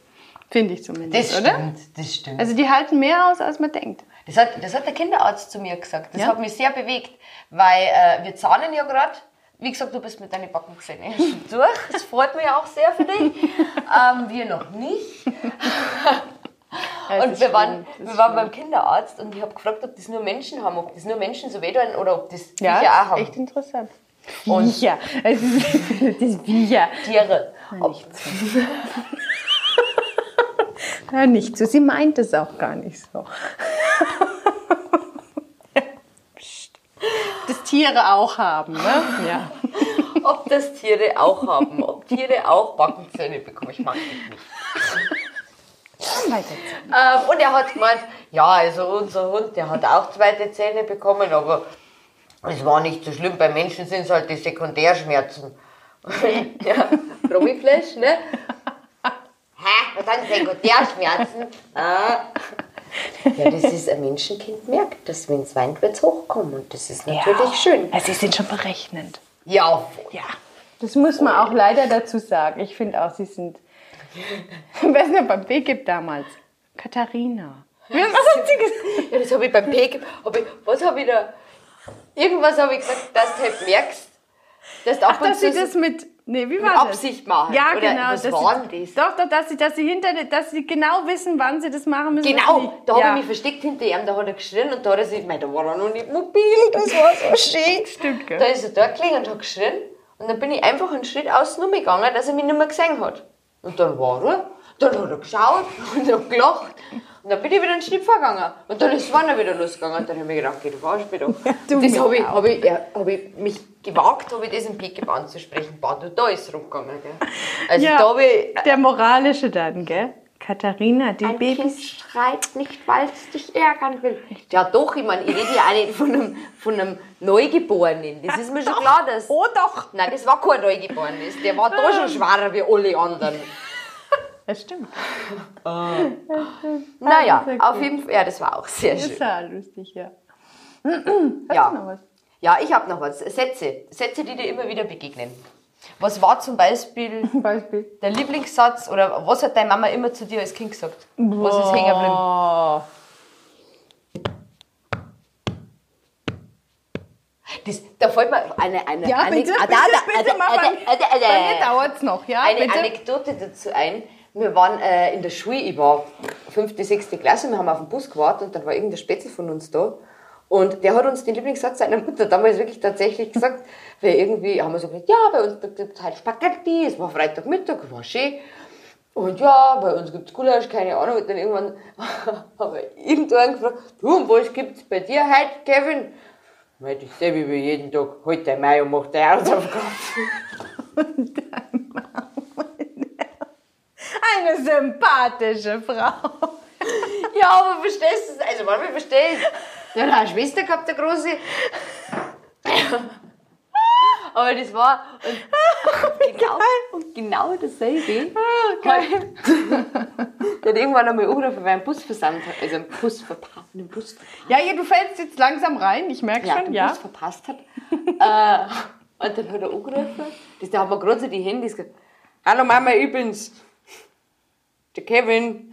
Finde ich zumindest, Das oder? stimmt, das stimmt. Also die halten mehr aus, als man denkt. Das hat, das hat der Kinderarzt zu mir gesagt. Das Ja? hat mich sehr bewegt, weil äh, wir zahnen ja gerade. Wie gesagt, du bist mit deinen Backenzähnen schon durch. Das freut mich auch sehr für dich. ähm, wir noch nicht. Ja, Und wir waren, wir waren schlimm. beim Kinderarzt und ich habe gefragt, ob das nur Menschen haben, ob das nur Menschen so wehtun oder ob das Ja, Viecher auch ist haben. echt interessant. Und- Viecher. Das ist Viecher. Tiere. Ob, Ja, nicht so. Sie meint es auch gar nicht so. Psst. Das Tiere auch haben, ne? Ja. ob das Tiere auch haben. Ob Tiere auch Backenzähne bekommen. Ich mag das nicht. Ähm, und er hat gemeint, ja, also unser Hund, der hat auch zweite Zähne bekommen, aber es war nicht so schlimm. Bei Menschen sind es halt die Sekundärschmerzen. ja, Promiflash, ne? Hä, was haben Sekundärschmerzen? Ah. Ja, das ist ein Menschenkind merkt, dass wenn es weint, wird es hochkommen. Und das ist natürlich schön. Also sie sind schon berechnend. Ja, Ja. Das muss man auch leider dazu sagen. Ich finde auch, sie sind. Wer ist denn beim BGIP damals? Katharina. Was hat sie gesagt? Ja, das habe ich beim P. Hab ich, was habe ich da? Irgendwas habe ich gesagt, dass du halt merkst, dass du ab Ach, und dass sie zu das mit. Nee, wie war mit das? Absicht machen. Ja, Oder genau. Was dass war sie, das? Doch, doch, dass sie, dass sie hinter, dass sie genau wissen, wann sie das machen müssen. Genau, da habe ja. ich mich versteckt hinter ihm, da hat er geschrien und da hat er sich, mei, da war er noch nicht mobil, das war so schön. Stimmt, gell? Da ist er da gelegen und hat geschrien und dann bin ich einfach einen Schritt außen umgegangen, dass er mich nicht mehr gesehen hat. Und dann war er, dann hat er geschaut und hat gelacht und dann bin ich wieder einen Schritt vorgegangen und dann ist vorne wieder losgegangen und dann habe ich mir gedacht, geh, du verarschst mich doch. und das habe ich, habe ich, ja, habe ich mich gewagt, habe ich das im Pickup anzusprechen. Boah, du, da ist es rumgegangen, gell. Also Ja, da habe ich, der moralische dann, gell? Katharina, die Ein Babys. Kind schreit nicht, weil es dich ärgern will. Ja, doch, ich meine, ich rede ja auch nicht von einem, von einem Neugeborenen. Das ist mir schon klar, dass. Oh doch! Nein, das war kein Neugeborenes. Der war da schon schwerer wie alle anderen. Das stimmt. Naja, sehr auf gut. jeden Fall. Ja, das war auch sehr Das schön. ist ja lustig, ja. Ja. Hast du noch was? Ja, ich habe noch was. Sätze. Sätze, die dir immer wieder begegnen. Was war zum Beispiel Beispiel. der Lieblingssatz oder was hat deine Mama immer zu dir als Kind gesagt? Was ist hängen geblieben? Das, da fällt mir eine, eine, Ja, eine, bitte, Ah, bitte, bitte, mal. da, da, da, Bei mir dauert es noch, ja? eine bitte? Anekdote dazu ein. Wir waren äh, in der Schule, ich war fünfte, sechste Klasse, wir haben auf den Bus gewartet und dann war irgendein Spätzle von uns da. Und der hat uns den Lieblingssatz seiner Mutter damals wirklich tatsächlich gesagt, weil irgendwie haben wir so gesagt, ja, bei uns gibt es halt Spaghetti, es war Freitagmittag, war schön. Und ja, bei uns gibt es Gulasch, keine Ahnung. Und dann irgendwann habe ich irgendwann gefragt, du, und was gibt es bei dir heute, Kevin? Meinte ich, selbe wie jeden Tag, heute der Mai und macht deine Hausaufgaben. Eine sympathische Frau. Ja, aber verstehst du es? Also, manchmal verstehe ich Der hat eine Schwester gehabt, der Große. Aber das war. Und genau, und genau dasselbe. Geil. Der hat irgendwann einmal angerufen, weil ein Bus versandt hat. Also ein Bus verpasst. Einen Bus verpasst. Ja, ja, du fällst jetzt langsam rein, ich merke Ja, schon, den ja. Bus verpasst hat. äh, und dann hat er angerufen. Das, da haben wir gerade so die Handys gesagt. Hallo Mama, ich bin's. Der Kevin.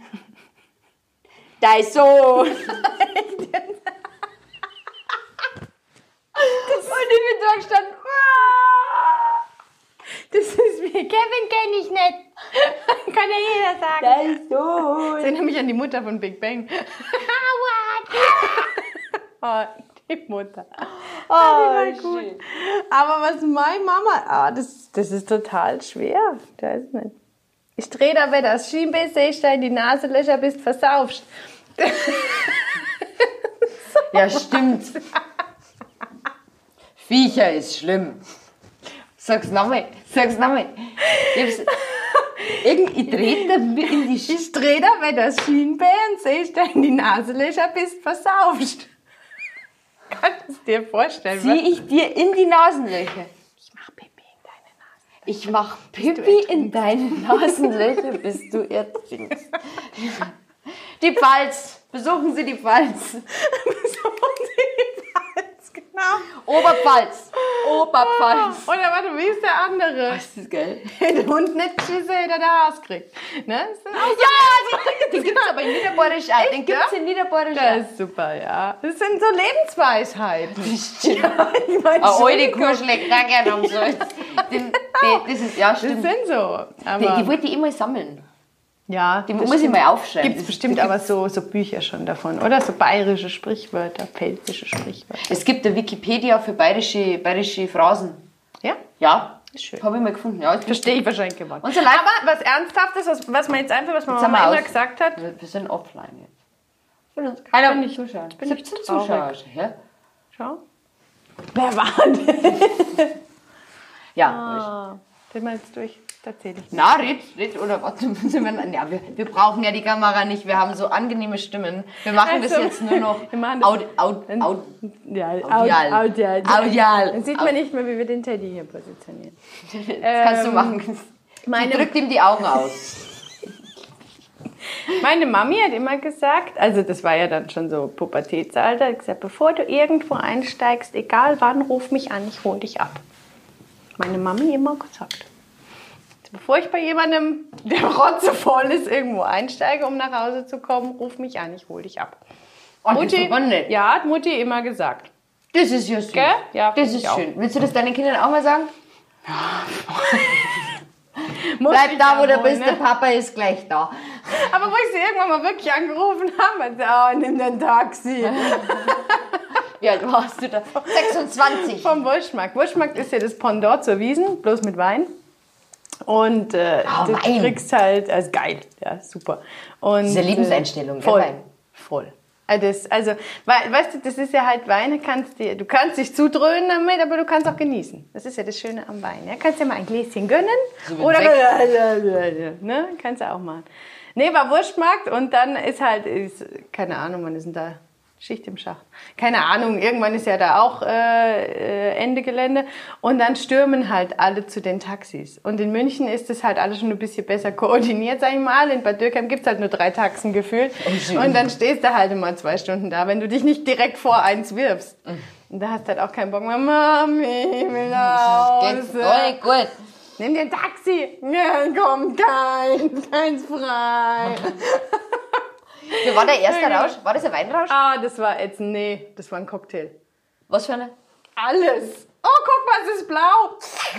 Dein Sohn. Und ich bin da gestanden. Das ist wie, Kevin kenne ich nicht. Kann ja jeder sagen. Dein Sohn. Ich erinnere mich an die Mutter von Big Bang. oh, die Mutter. Oh, war gut. schön. Aber was meine Mama, ah, das, das ist total schwer. Da ist nicht. Ich dreh da wieder das Schienbein, seh ich da in die Nase löcher, bist versaufst. Ja, stimmt. Viecher ist schlimm. Sag's nochmal. Sag's nochmal. Ich, Irgend- ich trete da in die Sch Ich dreh da wieder das Schienbein, seh ich da in die Nase löcher, bist versaufst. Kannst du es dir vorstellen? Zieh ich dir in die Nasenlöcher. Ich mach Pipi in deine Nase. Ich mach Pipi in deine Nasenlöcher, bis du ertrinkst. Die Pfalz. Besuchen Sie die Pfalz. Genau. Oberpfalz. Oberpfalz. Oder warte, wie ist der andere? Das ist geil. Der Hund nicht geschissen, der der Haus kriegt. Ne? Das so Ja, den gibt's aber in Niederbayerisch auch. Den gibt's ja? in Niederbayerisch Das ist super, ja. Das sind so Lebensweisheiten. Ja, ich mein, Eine alte Kuh schlägt auch gerne um so. Das ist, ja, Das stimmt. sind so. Die, die wollte ich immer sammeln. Ja, Die muss ich mal aufschreiben. Gibt es bestimmt aber so, so Bücher schon davon, oder? So bayerische Sprichwörter, pfälzische Sprichwörter. Es gibt eine Wikipedia für bayerische, bayerische Phrasen. Ja? Ja, Ist schön. habe ich mal gefunden. Ja, Verstehe ich wahrscheinlich. Unser Live- Aber was Ernsthaftes, was, was man jetzt einfach, was man Mama immer gesagt hat, Wir sind offline jetzt. Keiner bin ich- zuschauen. bin ich 17 traurig. Zuschauer. Ja, schau. Wer war denn? ja. Ah, den mal jetzt durch. Erzähl ich. Na, red, red, oder warte, müssen wir, ja, wir, wir brauchen ja die Kamera nicht, wir haben so angenehme Stimmen. Wir machen das Also, jetzt nur noch wir machen das- Aud, Aud, Aud, Ja, Audial. Audial. Audial. Dann sieht man nicht mehr, wie wir den Teddy hier positionieren. das kannst du machen. Ähm, meine- Sie drückt ihm die Augen aus. Meine Mami hat immer gesagt, also das war ja dann schon so Pubertätsalter, hat gesagt, bevor du irgendwo einsteigst, egal wann, ruf mich an, ich hol dich ab. Meine Mami immer gesagt. Also bevor ich bei jemandem, der rotzevoll ist, irgendwo einsteige, um nach Hause zu kommen, ruf mich an, ich hol dich ab. Oh, ist aber nett. ja, hat Mutti immer gesagt. Das ist ja süß. Gell? Ja, das ist schön. Willst du das deinen Kindern auch mal sagen? Muss Bleib da, wo du bist, ne? der Papa ist gleich da. Aber wo ich sie irgendwann mal wirklich angerufen habe, sie, oh, nimm den Taxi. Wie alt warst du da? 26. Vom Wurstmarkt. Wurstmarkt ist ja das Pendant zur Wiesen, bloß mit Wein. Und äh, Ah, du Wein. kriegst halt, also geil, ja, super. Und, Diese äh, Lebenseinstellung, gell, voll, Wein. voll. Also, das, also wei- weißt du, das ist ja halt Wein, kannst dir, du kannst dich zudröhnen damit, aber du kannst auch genießen. Das ist ja das Schöne am Wein. Ja? Kannst dir mal ein Gläschen gönnen So oder ne? kannst du auch machen. Nee, war Wurstmarkt und dann ist halt, ist, keine Ahnung, wann ist denn da Schicht im Schacht? Keine Ahnung, irgendwann ist ja da auch äh, äh, Ende Gelände und dann stürmen halt alle zu den Taxis. Und in München ist das halt alles schon ein bisschen besser koordiniert, sag ich mal. In Bad Dürkheim gibt es halt nur drei Taxen gefühlt. schön. Und dann stehst du halt immer zwei Stunden da, wenn du dich nicht direkt vor eins wirfst. Und da hast du halt auch keinen Bock mehr. Mami, ich will nach Hause. voll gut. Nimm dir ein Taxi. Ja, kommt kein, keins frei. Wie war der erste Rausch? War das ein Weinrausch? Ah, das war jetzt, nee, das war ein Cocktail. Was für eine? Alles. Oh, guck mal, es ist blau.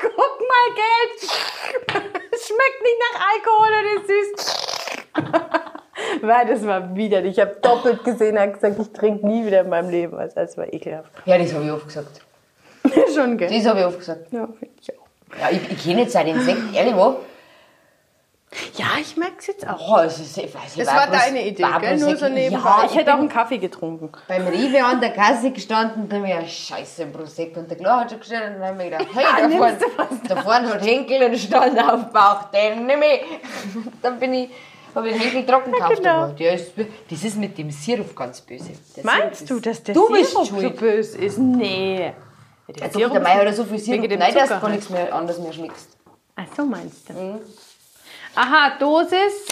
guck mal, gelb. Es schmeckt nicht nach Alkohol und ist süß. Weil das war widerlich. Ich habe doppelt gesehen, hat gesagt, ich trinke nie wieder in meinem Leben. Also das war ekelhaft. Ja, das habe ich oft gesagt. Schon, gell? Das habe ich oft gesagt. Ja, finde ich auch. Ja, ich, ich kenne jetzt seit den Sekt, ehrlich wo? Ja, ich merke es jetzt auch. Oh, es ist, ich weiß, Das war deine Idee, gell? Nur so nebenbei. Ja, ich hätte auch einen Kaffee getrunken. beim Rewe an der Kasse gestanden und dann mir ja scheiße Prosecco und der Klar hat schon gestellt und dann habe ich mir gedacht, hey, da vorne, da vorne hat Henkel und stand auf Bauch, den nehme ich. Dann bin ich, habe ich den Henkel trocken gekauft. genau. ist, das ist mit dem Sirup ganz böse. Der Meinst Sirup du, ist- dass der Du Sirup so böse ist? Nee. Der Ja, der Mai hat so viel Sirup rein, dass du gar nichts mehr anderes mehr schmeckst. Ach so meinst du. Mhm. Aha, Dosis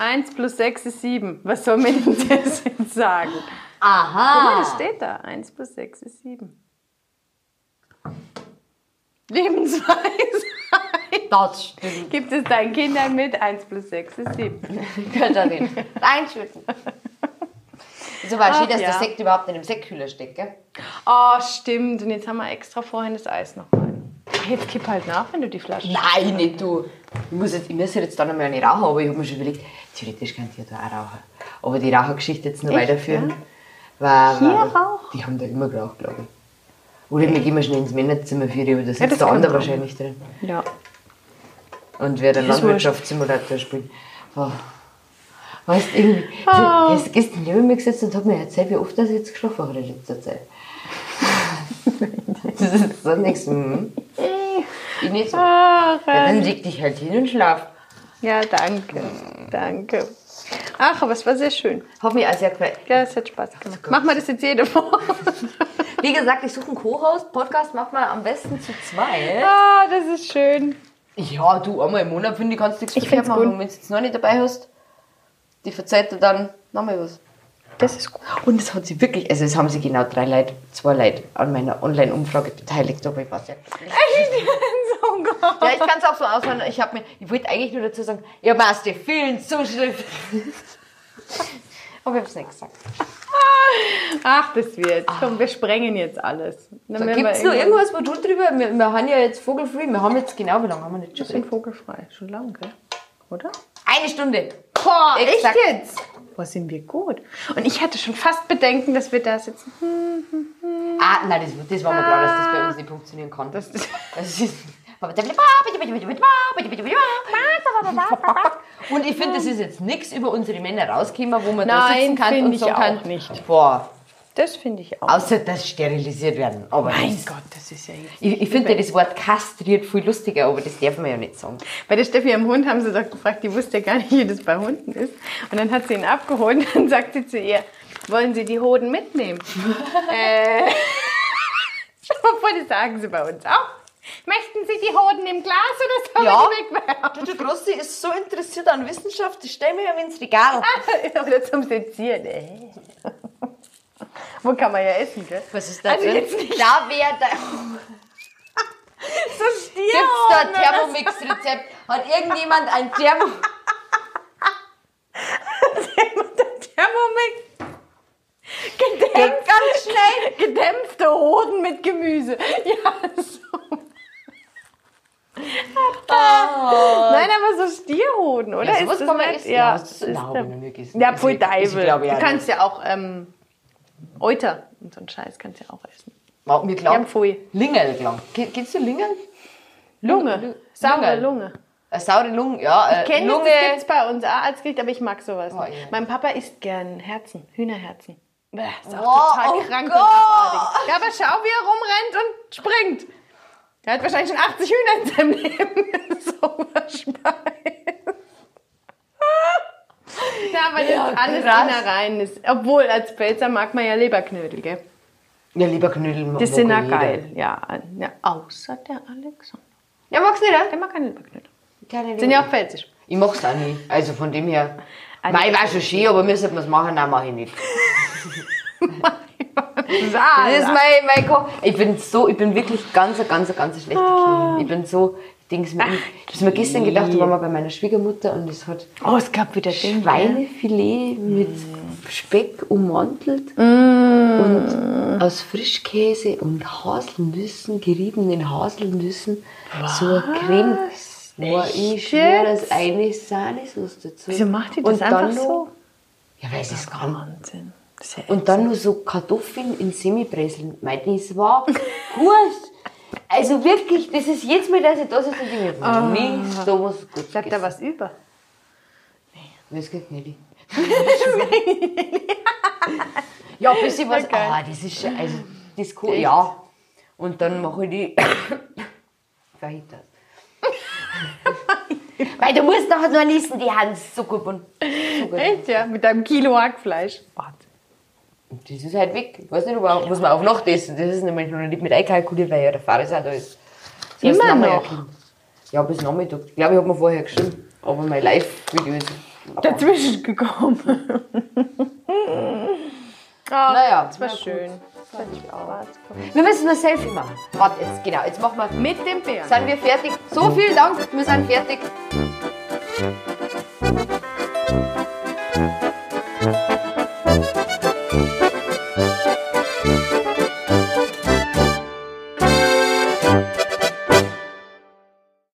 1 plus 6 ist 7. Was soll mir denn das jetzt sagen? Guck mal, das Aha. steht da. 1 plus 6 ist 7. Lebensweise. Das stimmt. Gibt es deinen Kindern mit? 1 plus 6 ist 7. Katharin. Reinschütten. So war schön, dass ja. der Sekt überhaupt in dem Sektkühler steckt, gell? Oh, stimmt. Und jetzt haben wir extra vorhin das Eis noch Jetzt kipp halt nach, wenn du die Flasche Nein, nicht du. Ich muss jetzt, ich muss jetzt dann einmal eine rauchen, aber ich habe mir schon überlegt, theoretisch könnte ich ja da auch rauchen. Aber die Rauchergeschichte jetzt noch Echt, weiterführen. ja? Weil, Hier weil, rauchen? Die haben da immer geraucht, glaube ich. Oder wir gehen mal schnell ins Männerzimmer für die, aber da sitzt das der andere wahrscheinlich drin. Ja. und werde wurscht. Landwirtschaftssimulator spielen. Oh. Weißt du, irgendwie, oh. gestern neben mir gesetzt und hab mir erzählt, wie oft das jetzt geschlafen habe in letzter Zeit. das ist so nichts. Mhm. Ich nicht so. Ja, dann leg dich halt hin und schlaf. ja, danke. Danke. Ach, aber es war sehr schön. Hat mich auch sehr gefreut. Ja, es hat Spaß gemacht. Machen wir das jetzt jede Woche. Wie gesagt, ich suche einen Co-Host. Podcast macht man am besten zu zweit. Ah, das ist schön. Ja, du, einmal im Monat finde ich, kannst du nichts Ich verkehrt machen. wenn du jetzt noch nicht dabei hast, die verzeiht dir dann nochmal was. Das ist gut. Und es hat sie wirklich, also es haben sich genau drei Leute, zwei Leute an meiner Online-Umfrage beteiligt, aber ich weiß ja. Ja, ich kann es auch so auswählen. Ich mir, ich wollte eigentlich nur dazu sagen, ihr macht dir vielen Zuschriften. aber ich habe es nicht gesagt. Ach, das wird. Komm, wir sprengen jetzt alles. So, Gibt es noch irgendwas, wo du drüber, wir, wir haben ja jetzt vogelfree, wir haben jetzt genau, wie lange haben wir nicht schon Wir sind vogelfrei. Schon lange, gell? Oder? Eine Stunde. Boah, Exakt. echt jetzt? Boah, sind wir gut. Und ich hatte schon fast Bedenken, dass wir da sitzen. Ah, nein, das, das war mir klar, dass das bei uns nicht funktionieren kann. Das ist Das ist. Und ich finde, das ist jetzt nichts über unsere Männer rausgekommen, wo man da Nein, sitzen kann und auch kann, nicht. Boah, Das finde ich auch. außer dass sterilisiert werden. Aber mein das, Gott, das ist ja jetzt. ich, ich finde ja das Wort kastriert viel lustiger, aber das darf man ja nicht sagen. Bei der Steffi am Hund haben sie doch gefragt, die wusste ja gar nicht, wie das bei Hunden ist. Und dann hat sie ihn abgeholt und dann sagt sie zu ihr, wollen Sie die Hoden mitnehmen? äh, das sagen sie bei uns auch. Möchten Sie die Hoden im Glas oder sollen Ja. die wegwerfen? Der Grossi ist so interessiert an Wissenschaft, das stellen wir ja ins Regal. oder zum Sezieren. Wo kann man ja essen, gell? Was ist das Also denn? jetzt nicht Da wäre da. so Stier. Gibt's da ein Thermomix-Rezept? Hat irgendjemand ein Thermo... Thermomix. Gedämpft, ganz schnell. Gedämpfte Hoden mit Gemüse. Ja, so. Nein, aber so Stierhoden, oder? Ja, sowas Ist das kann man essen. Ja, Ja, das ist ja, Ist ich- ist, Deivel. glaub ich, Du kannst ja auch ähm, Euter und so einen Scheiß kannst du ja auch essen. Mir Wir haben Pfui. Lingel gelang. Kennst du Lingel? Lunge. Lu- Saure Lunge. Lunge. Eine saure Lunge, ja. Äh, Kennt Lunge. das gibt's bei uns auch als Gericht, aber ich mag sowas Oh, nicht. ja. Mein Papa isst gern Herzen, Hühnerherzen. Bäh, ist auch Oh, total oh krank Gott. und abartig. Ja, aber schau, wie er rumrennt und springt. Er hat wahrscheinlich schon 80 Hühner in seinem Leben so verspeist. Ja, aber das Ja, ist alles krass. Innereien. ist. Obwohl, als Pfälzer mag man ja Leberknödel, gell? Ja, lieber Knödel. Die sind mag jeder. geil. Ja, ja, außer der Alexander. Ja, magst du nicht, Der mag keine Leberknödel. Keine Sind ja auch pfälzisch. Ich mach's auch nicht. Also von dem her. Also- Mei war schon schön, aber müssen wir es machen? Nein, mach ich nicht. Das ist mein, mein ich bin so, ich bin wirklich ganz, ganz, ganz schlechte Ah. Kind. Ich bin so, ich denke mir, ich hab's mir gestern gedacht, da waren wir bei meiner Schwiegermutter und es hat Oh, es gab wieder. Schweinefilet mit Speck ummantelt Mm. und aus Frischkäse und Haselnüssen, geriebenen Haselnüssen, so eine Creme. Boah, ich schwöre, das eine Sahnesauce dazu. Wieso macht die das Und einfach so? Ja, weil sie es kann. Wahnsinn. Das ist Und dann nur so Kartoffeln in Semibreseln. Mei, das war gut. Also wirklich, das ist jetzt mal, dass ich da sitze und denke, mir, nie so was gut Bleibt da was über? Das geht nicht. ja, ein bisschen was. Okay. Ah, das ist schon, also, das kann, ja. Und dann mache ich die Fajitas. Weil du musst nachher nur lesen, die haben es so gut. Und so gut. Echt, ja? Mit einem Kilo Hackfleisch. Wahnsinn. Das ist halt weg. Ich weiß nicht, ob muss man auf Nacht essen. Das ist nämlich noch nicht mit einkalkuliert, weil ja der Fahrer auch da ist. Das Immer noch? hin. Ja, bis Nachmittag. Ich glaube, ich habe mir vorher geschrieben. Aber mein Live-Video ist. Dazwischen gekommen. oh, Naja, das war schön. Wir müssen ein Selfie machen. Warte, jetzt, genau. Jetzt machen wir. Mit dem Bären. Sind wir fertig? So, vielen Dank. Wir sind fertig.